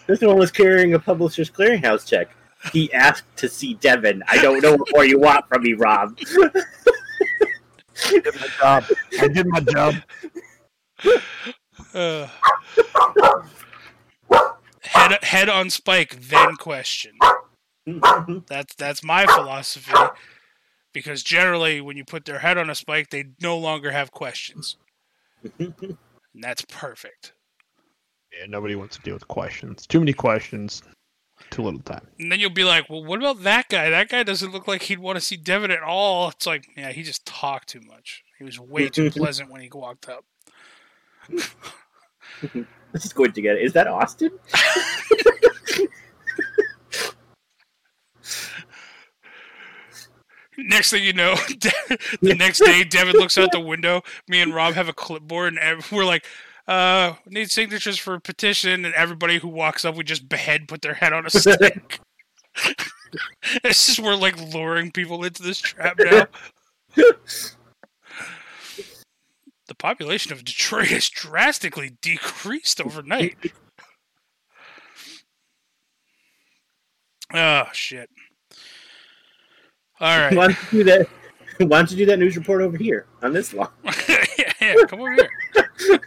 This one was carrying a publisher's clearinghouse check. He asked to see Devin. I don't know what more you want from me, Rob. I did my job. I did my job. Uh, head head on spike, then question. That's that's my philosophy. Because generally, when you put their head on a spike, they no longer have questions, and that's perfect. Yeah, nobody wants to deal with questions. Too many questions. Too little time. And then you'll be like, well, what about that guy? That guy doesn't look like he'd want to see Devin at all. It's like, yeah, he just talked too much. He was way too pleasant when he walked up. Let's just go together. Is that Austin? Next thing you know, the next day, Devin looks out the window. Me and Rob have a clipboard, and we're like, uh, need signatures for a petition. And everybody who walks up, we just behead, put their head on a stick. it's just we're like luring people into this trap now. The population of Detroit has drastically decreased overnight. Oh shit! All right. Why don't you do that? Why don't you do that news report over here on this lawn? yeah, yeah, come over here.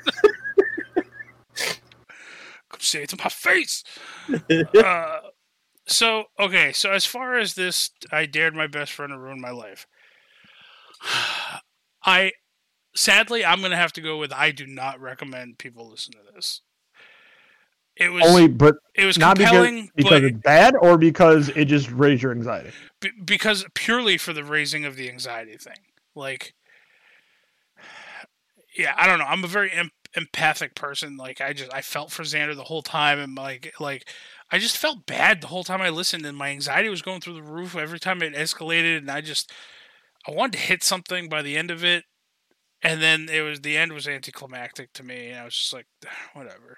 come say it to my face. Uh, so okay, so as far as this, I dared my best friend to ruin my life. I sadly, I'm gonna have to go with I do not recommend people listen to this. It was Only, but it was not because, compelling, because but it's bad, or because it just raised your anxiety. b- because purely for the raising of the anxiety thing. Like, yeah, I don't know. I'm a very em- empathic person. Like, I just I felt for Xander the whole time, and like like I just felt bad the whole time I listened, and my anxiety was going through the roof every time it escalated, and I just I wanted to hit something by the end of it, and then it was the end was anticlimactic to me, and I was just like, whatever.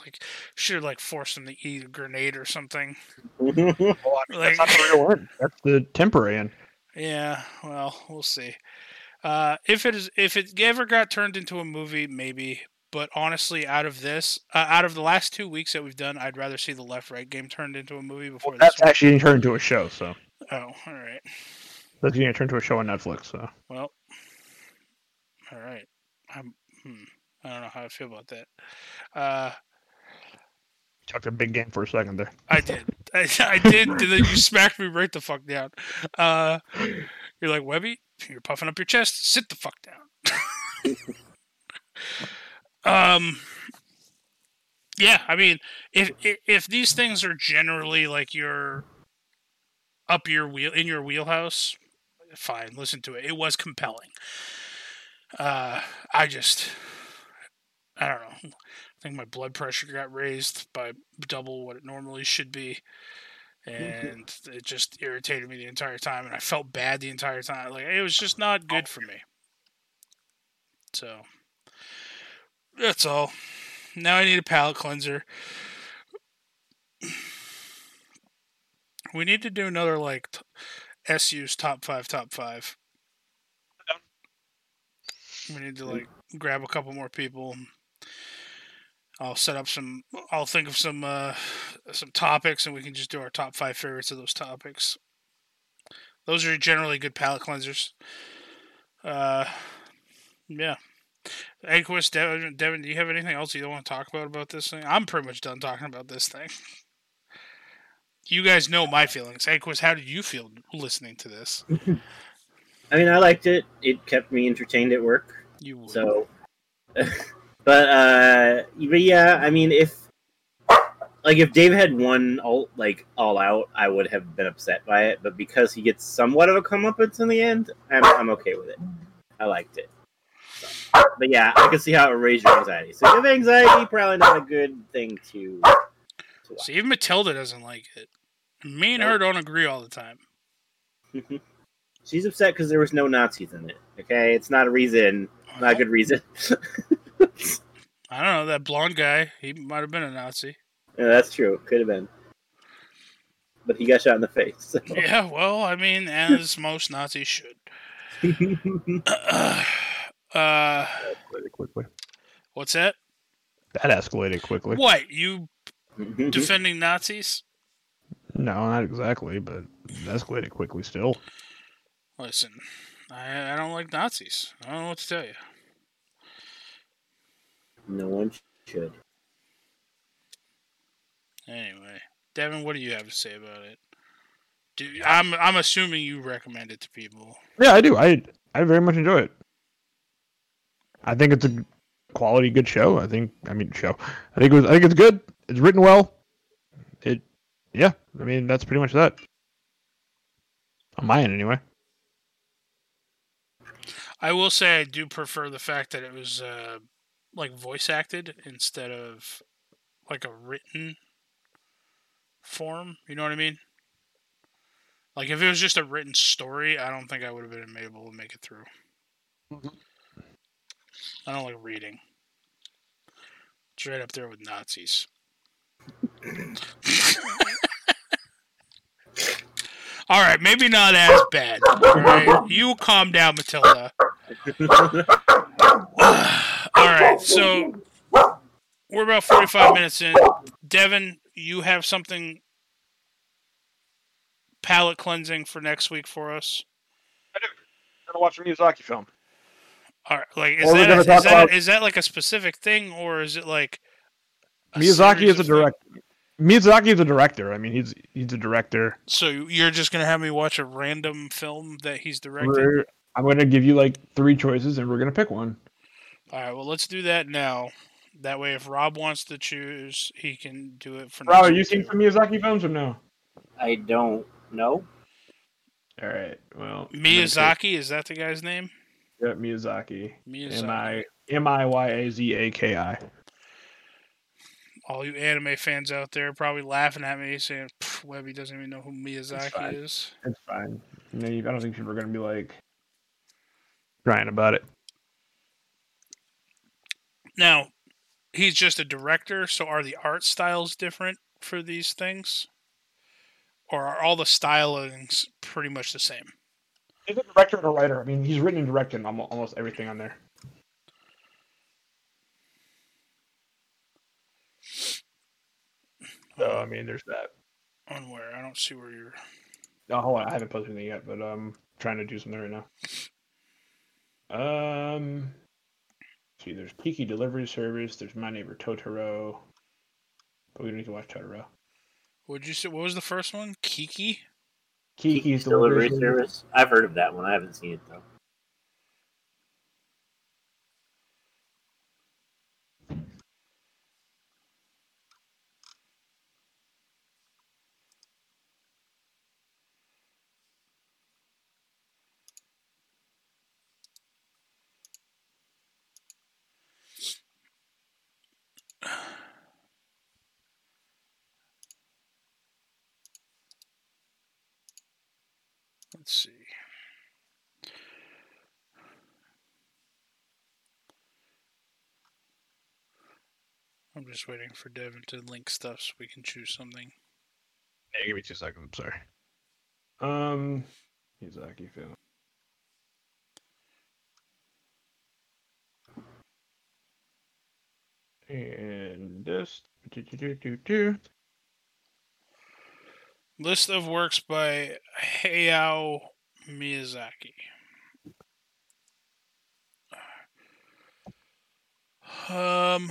Like, should have like forced him to eat a grenade or something. Like- That's not the real one. That's the temporary end. Yeah, well, we'll see. Uh, if it is, if it ever got turned into a movie, maybe. But honestly, out of this, uh, out of the last two weeks that we've done, I'd rather see the left right game turned into a movie before this That's one. actually turned into a show, so Oh, all right. that's getting turn into a show on Netflix. So Well, all right. I'm. Hmm, I don't know how I feel about that. Uh, talked a big game for a second there. I did. I, I did. And then you smacked me right the fuck down. Uh, you're like, Webby, you're puffing up your chest. Sit the fuck down. um, yeah, I mean, if, if if these things are generally like your up your wheel in your wheelhouse, fine, listen to it. It was compelling. Uh, I just, I don't know. I think my blood pressure got raised by double what it normally should be. And it just irritated me the entire time, and I felt bad the entire time. Like it was just not good for me. So that's all. Now I need a palate cleanser. We need to do another like t- SU's top five, top five. We need to like grab a couple more people. I'll set up some. I'll think of some uh, some topics, and we can just do our top five favorites of those topics. Those are generally good palate cleansers. Uh, yeah. Edquist, Devin, Devin, do you have anything else you don't want to talk about about this thing? I'm pretty much done talking about this thing. You guys know my feelings. Edquist, how did you feel listening to this? I mean, I liked it. It kept me entertained at work. You would. So, but uh, but yeah, I mean, if like if Dave had won all like all out, I would have been upset by it. But because he gets somewhat of a comeuppance in the end, I'm I'm okay with it. I liked it. So, but yeah, I can see how it raised your anxiety. So if you have anxiety, probably not a good thing to. to watch. See, even Matilda doesn't like it. Me and her don't agree all the time. She's upset because there was no Nazis in it. Okay, it's not a reason, not a good reason. I don't know that blonde guy. He might have been a Nazi. Yeah, that's true. Could have been. But he got shot in the face. so. Yeah, well, I mean, as most Nazis should. uh, Escalated quickly. what's that? That escalated quickly. What you Mm-hmm. defending Nazis? No, not exactly, but it escalated quickly still. Listen, I, I don't like Nazis. I don't know what to tell you. No one should. Anyway, Devin, what do you have to say about it? Do I'm I'm assuming you recommend it to people. Yeah, I do. I I very much enjoy it. I think it's a quality, good show. I think. I mean, show. I think it was. I think it's good. It's written well. It. Yeah. I mean, that's pretty much that. On my end, anyway. I will say I do prefer the fact that it was uh, like voice acted instead of like a written form. You know what I mean? Like if it was just a written story, I don't think I would have been able to make it through. Mm-hmm. I don't like reading. It's right up there with Nazis. All right, maybe not as bad. All right, you calm down, Matilda. All right, so we're about 45 minutes in. Devin, you have something palate cleansing for next week for us? I'm gonna watch a Miyazaki film. All right, like is Or we're that, gonna is, that about- is that like a specific thing or is it like Miyazaki is a director. Miyazaki is a director. I mean, he's he's a director. So you're just gonna have me watch a random film that he's directed? We're- I'm gonna give you like three choices, and we're gonna pick one. All right, well, let's do that now. That way, if Rob wants to choose, he can do it for. Rob, are you week, seeing some Miyazaki films or no? I don't know. All right. Well, I'm gonna pick- Miyazaki? Is that the guy's name? Yeah, Miyazaki. M Miyazaki. I M I Y A Z A K I. All you anime fans out there probably laughing at me, saying "Pff, Webby doesn't even know who. Miyazaki is. It's fine. I mean, I don't think people are gonna be like crying about it. Now, he's just a director, so are the art styles different for these things? Or are all the stylings pretty much the same? He's a director and a writer. I mean, he's written and directed almost everything on there. So I mean, there's that. On where? I don't see where you're. Oh, hold on. I haven't posted anything yet, but I'm trying to do something right now. Um, see, there's Kiki Delivery Service. There's My Neighbor Totoro. But we don't need to watch Totoro. Would you say? What was the first one? Kiki? Kiki's delivery Service. service. I've heard of that one. I haven't seen it though. Let's see. I'm just waiting for Devin to link stuff so we can choose something. Hey, give me two seconds. I'm sorry. Um, Miyazaki film. And this. do, do, do, do, do. List of works by Hayao Miyazaki. Um.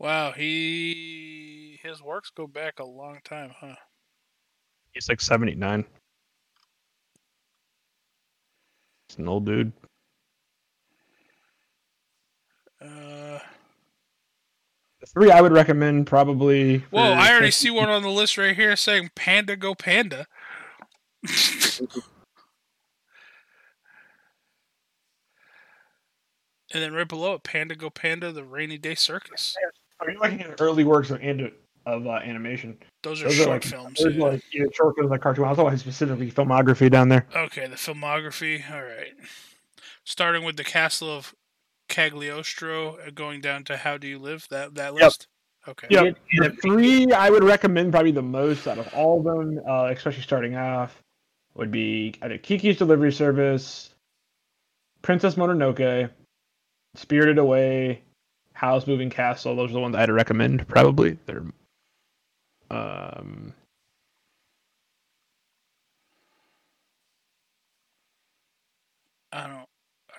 Wow, he his works go back a long time, huh? He's like 79. He's an old dude. Uh, The three I would recommend probably. whoa, I already see one on the list right here saying "Panda Go Panda." and then right below it, "Panda Go Panda: The Rainy Day Circus." Are you looking at early works of, and- of uh, animation? Those are Those are short like- films. There's yeah. like yeah, short films like cartoon. I also have specifically filmography down there. Okay, the filmography. All right. Starting with the Castle of Cagliostro, uh, going down to How Do You Live? That that list. Yep. list. Okay. Yep. The three I would recommend probably the most out of all of them, uh, especially starting off, would be either Kiki's Delivery Service, Princess Mononoke, Spirited Away, Howl's Moving Castle. Those are the ones I'd recommend. Probably they're. Um, I don't.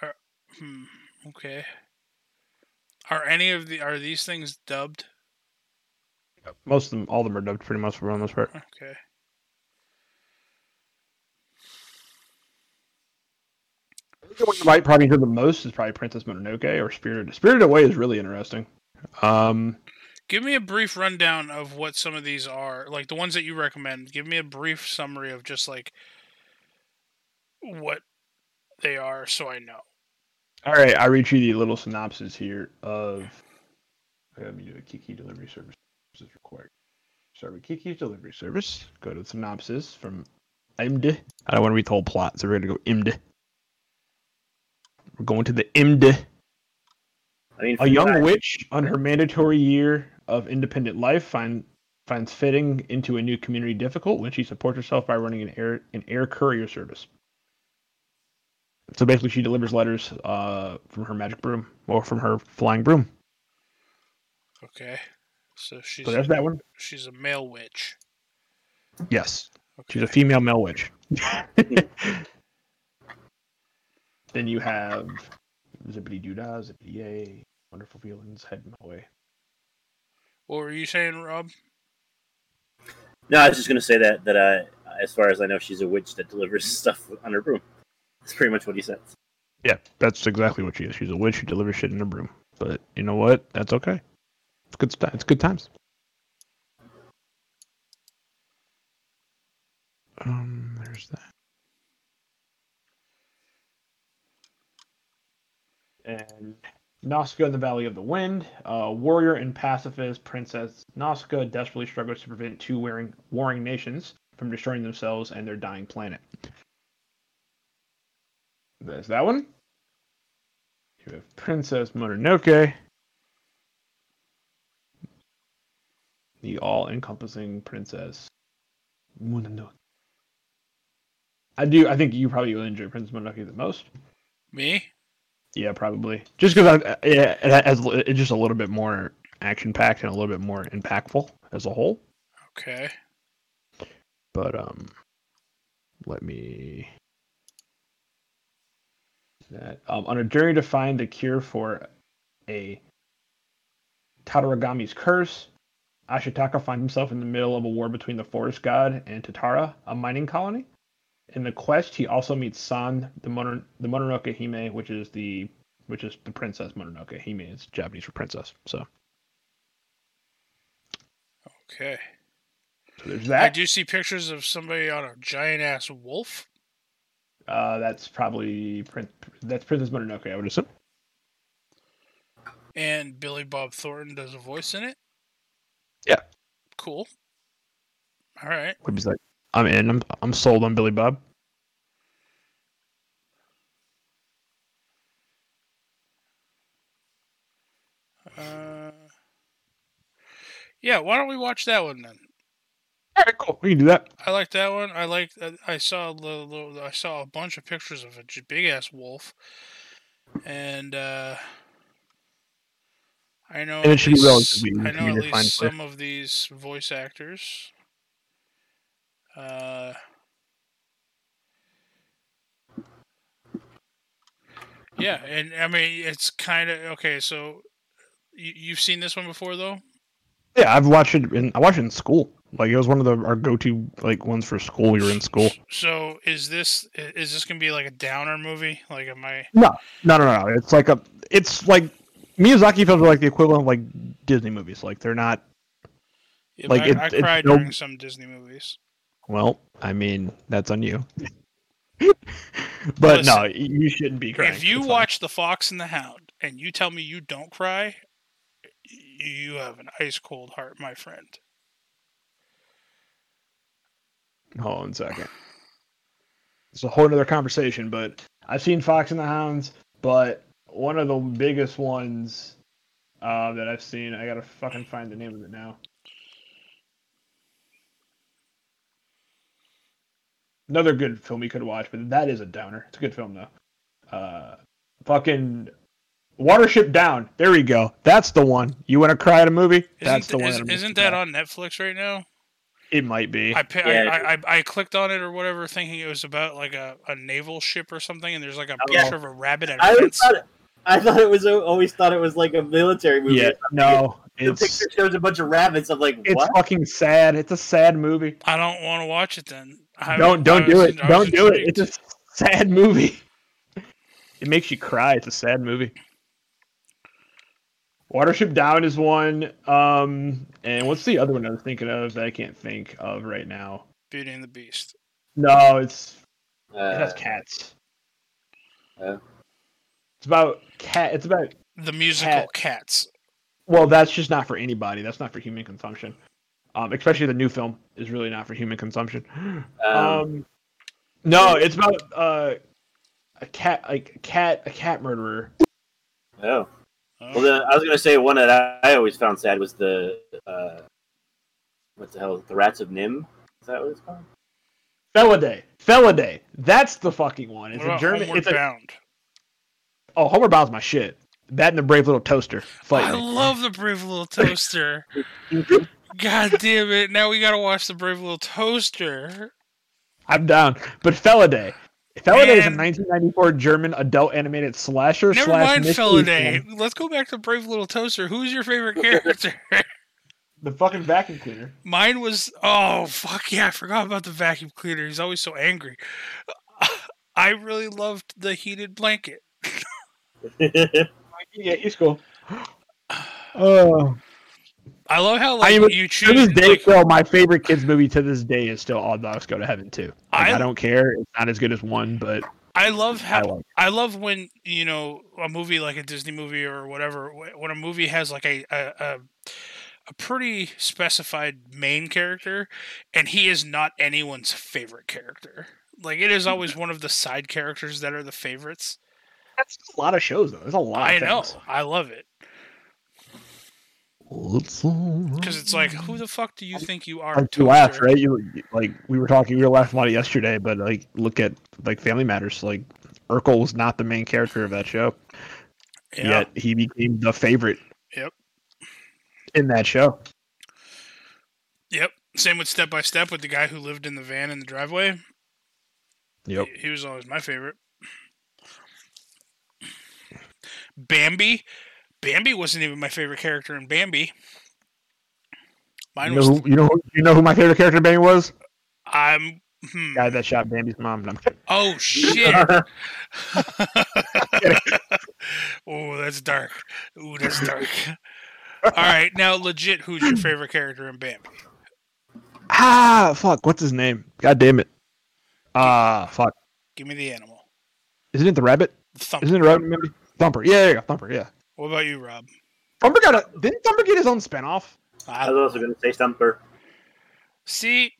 Are, hmm. Okay. Are any of the are these things dubbed? most of them, all of them are dubbed pretty much for the most part. Okay. I think the one you might probably hear the most is probably Princess Mononoke or Spirited. Spirited Away is really interesting. Um, Give me a brief rundown of what some of these are, like the ones that you recommend. Give me a brief summary of just like what they are, so I know. All right, I read you the little synopsis here of. Let me do a Kiki delivery service is required. Start with Kiki's delivery service. Go to the synopsis from IMD. I don't want to read the whole plot, so we're gonna go IMD. We're going to the IMD. I mean, A young witch on her mandatory year of independent life find, finds fitting into a new community difficult when she supports herself by running an air an air courier service. So basically, she delivers letters uh, from her magic broom or from her flying broom. Okay. So she's So there's that one. she's a male witch. Yes, Okay. she's a female male witch. then you have zippity doo dah, zippity yay, wonderful feelings head my way. What were you saying, Rob? No, I was just gonna say that that uh, as far as I know, she's a witch that delivers stuff on her broom. That's pretty much what he says. Yeah, that's exactly what she is. She's a witch who delivers shit in her broom. But you know what? That's okay. It's good. St- it's good times. Um, there's that. And Nausicaa in the Valley of the Wind, uh, warrior and pacifist Princess Nausicaa desperately struggles to prevent two warring, warring nations from destroying themselves and their dying planet. There's that one. You have Princess Mononoke. The all-encompassing Princess Mononoke. I do. I think you probably will enjoy Princess Mononoke the most. Me? Yeah, probably. Just because I, yeah, it has it's just a little bit more action packed and a little bit more impactful as a whole. Okay. But um, let me. That um, on a journey to find a cure for a Tatarigami's curse, Ashitaka finds himself in the middle of a war between the forest god and Tatara, a mining colony. In the quest, he also meets San, the Mono, the Mononoke Hime, which is the which is the princess Mononoke. Hime is Japanese for princess. So, Okay. so there's that. I do see pictures of somebody on a giant ass wolf. Uh, that's probably prin- that's Princess Mononoke. I would assume. And Billy Bob Thornton does a voice in it. Yeah. Cool. All right. What was that? I'm in. I'm I'm sold on Billy Bob. Uh, yeah, why don't we watch that one then? All right, cool. We can do that. I like that one. I like. I saw the, I saw a bunch of pictures of a big ass wolf, and uh, I know. And it should be least- relatively I know at least some of these voice actors. Uh, yeah, and I mean it's kind of okay. So you, you've seen this one before, though. Yeah, I've watched it. In, I watched it in school. Like it was one of the our go-to like ones for school. We were in school. So is this is this gonna be like a downer movie? Like, am I? No, no, no, no. It's like a. It's like Miyazaki films are like the equivalent of like Disney movies. Like they're not. Yeah, Like, I, it- I it's cried no- during some Disney movies. Well, I mean that's on you. but no, you shouldn't be crying. If you It's fine. watch The Fox and the Hound and you tell me you don't cry, you have an ice cold heart, my friend. Hold on a second. It's a whole other conversation, but I've seen Fox and the Hounds, but one of the biggest ones uh, that I've seen, I gotta fucking find the name of it now. Another good film you could watch, but that is a downer. It's a good film though. Uh, fucking Watership Down. There we go. That's the one. You want to cry at a movie? That's the Isn't, one. is, that'll make isn't that on Netflix right now? It might be. I, pi- Yeah. I, I I clicked on it or whatever, thinking it was about like a, a naval ship or something, and there's like a Oh, yeah. picture of a rabbit at I a always fence. thought it, I thought it was always thought it was like a military movie. yeah. No. The It's picture shows a bunch of rabbits. I'm like, it's what? fucking sad. It's a sad movie. I don't want to watch it then. I, don't don't I do was- it. Don't do it. It's a sad movie. It makes you cry. It's a sad movie. Watership Down is one. Um, and what's the other one I was thinking of that I can't think of right now? Beauty and the Beast. No, it's it Uh, has cats. Oh. It's about cat. It's about The musical Cat. Cats. well, that's just not for anybody. That's not for human consumption. Um, especially the new film is really not for human consumption. um, Um, no, it's about uh, a cat, like a cat, a cat murderer. oh. Oh, Well, the, I was gonna say one that I, I always found sad was the uh, what the hell? The Rats of NIMH. Is that what it's called? Felidae, Felidae. That's the fucking one. It's what a German. Homeward It's a Bound? oh, Homeward Bound's my shit. That and the Brave Little Toaster. Fight I me. love the Brave Little Toaster. God damn it! Now we gotta watch the Brave Little Toaster. I'm down. But Felidae, Feladay is a 1994 German adult animated slasher Never slash mind mystery Felidae. film. Let's go back to Brave Little Toaster. Who's your favorite character? The fucking vacuum cleaner. Mine was oh fuck yeah, I forgot about the vacuum cleaner. He's always so angry. I really loved the heated blanket. Yeah, he's cool. Oh, I love how I like am- you to choose. this day, like, still, my favorite kids movie to this day is still All Dogs Go to Heaven too. Like, I- I, don't care. It's not as good as one, but I love I how love. I love when you know a movie like a Disney movie or whatever. When a movie has like a a, a, a pretty specified main character, and he is not anyone's favorite character. Like it is always one of the side characters that are the favorites. That's a lot of shows though. There's a lot. I of know. I love it because it's like, who the fuck do you think you are? Like you laugh, right? You like we were talking, we were laughing about it yesterday, but like look at like Family Matters. Like Urkel was not the main character of that show, Yeah. yet he became the favorite. Yep. In that show. Yep. Same with Step by Step with the guy who lived in the van in the driveway. Yep. He, he was always my favorite. Bambi. Bambi wasn't even my favorite character in Bambi. Mine You know was. who you know who, you know who my favorite character in Bambi was? I'm. Hmm. Guy that shot Bambi's mom. No. Oh shit! oh, that's dark. Ooh, that's dark. All right, now legit, who's your favorite character in Bambi? ah, fuck. What's his name? God damn it. Ah, fuck. Give me the animal. Isn't it the rabbit? Thumper. Isn't it rabbit? Maybe? Thumper. Yeah, yeah, go. Thumper. Yeah. What about you, Rob? Thumper got a. Didn't Thumper get his own spinoff? I I, was also going to say Stumper. see,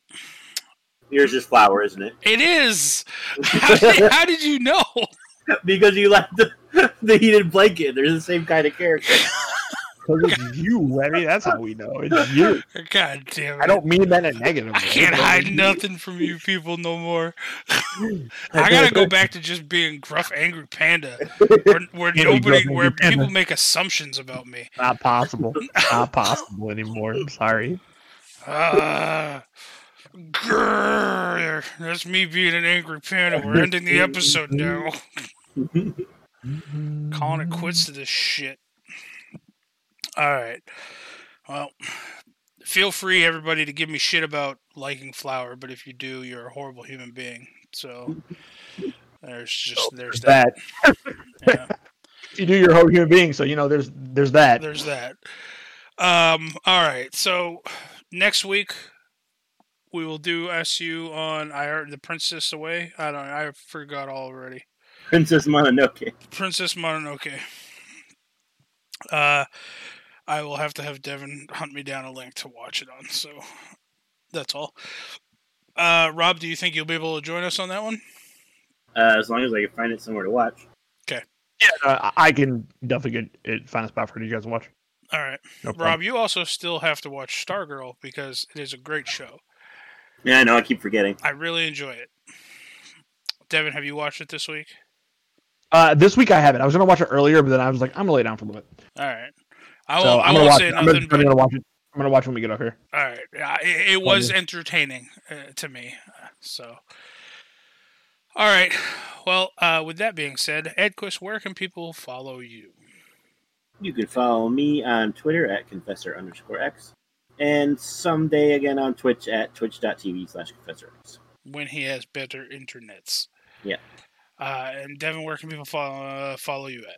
Yours is Flower, isn't it? it is. How did, how did you know? because you left the, the heated blanket. They're the same kind of character. Because it's you, Larry. That's how we know. It's you. God damn it! I don't mean that in a negative. I way, can't hide nothing from you people no more. I gotta go back to just being gruff, angry panda, where, where nobody, where people make assumptions about me. Not possible. Not possible anymore. I'm sorry. Ah, grrr, that's me being an angry panda. We're ending the episode now. Calling it quits to this shit. All right. Well, feel free, everybody, to give me shit about liking Flower, but if you do, you're a horrible human being. So there's just there's that. That Yeah, you do, you're a whole human being. So you know, there's there's that. there's that. Um. All right. So next week we will do SU on I heard the Princess Away. I don't. I forgot already. Princess Mononoke. Princess Mononoke. Uh, I will have to have Devin hunt me down a link to watch it on. So that's all. Uh, Rob, do you think you'll be able to join us on that one? Uh, as long as I can find it somewhere to watch. Okay. Yeah, uh, I can definitely get it, find a spot for you guys to watch. All right, No problem. Rob. You also still have to watch Stargirl because it is a great show. Yeah, I know. I keep forgetting. I really enjoy it. Devin, have you watched it this week? Uh, this week I haven't. I was gonna watch it earlier, but then I was like, I'm gonna lay down for a little bit. All right. I So won't, I I'm gonna watch it. I'm gonna, nothing, I'm but gonna watch it. I'm gonna watch when we get up here. All right. Yeah, it, it was you. entertaining uh, to me. uh, So, all right. Well, uh, with that being said, Edquist, where can people follow you? You can follow me on Twitter at confessor underscore x, and someday again on Twitch at twitch.tv slash confessor x. When he has better internets. Yeah. Uh, and Devin, where can people follow uh, follow you at?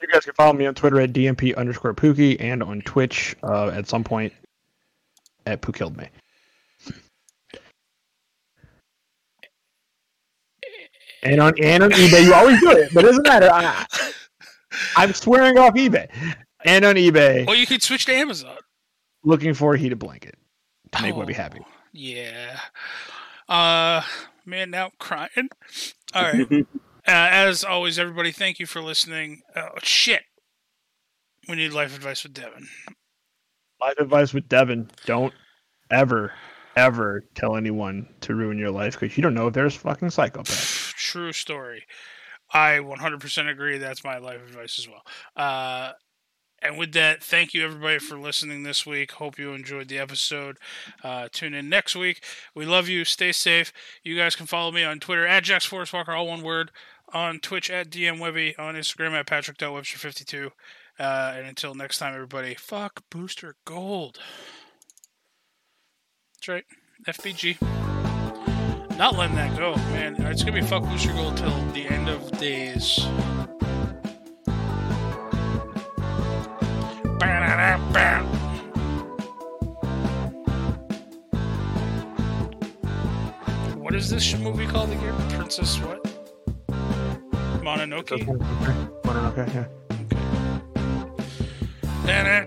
You guys can follow me on Twitter at DMP underscore Pookie and on Twitch uh, at some point at Poo Killed Me. And on and on eBay, you always do it, but it doesn't matter. I, I'm swearing off eBay. And on eBay, Well, you could switch to Amazon. looking for a heated blanket to make Webby Oh, happy. Yeah. Uh, man, now I'm crying. All right. Uh, as always, everybody, thank you for listening. Oh, shit. We need life advice with Devin. Life advice with Devin: Don't ever, ever tell anyone to ruin your life because you don't know if there's fucking psychopaths. True story. I 100% agree. That's my life advice as well. Uh, and with that, thank you everybody for listening this week. Hope you enjoyed the episode. Uh, tune in next week. We love you. Stay safe. You guys can follow me on Twitter at Forest Walker, all one word. On Twitch at DMWebby, On Instagram at Patrick.Webster52. Uh, and until next time, everybody, fuck Booster Gold. That's right. FBG. Not letting that go, man. It's gonna be fuck Booster Gold till the end of days. What is this movie called again? Princess what? Mononoke? Mononoke, yeah. Okay.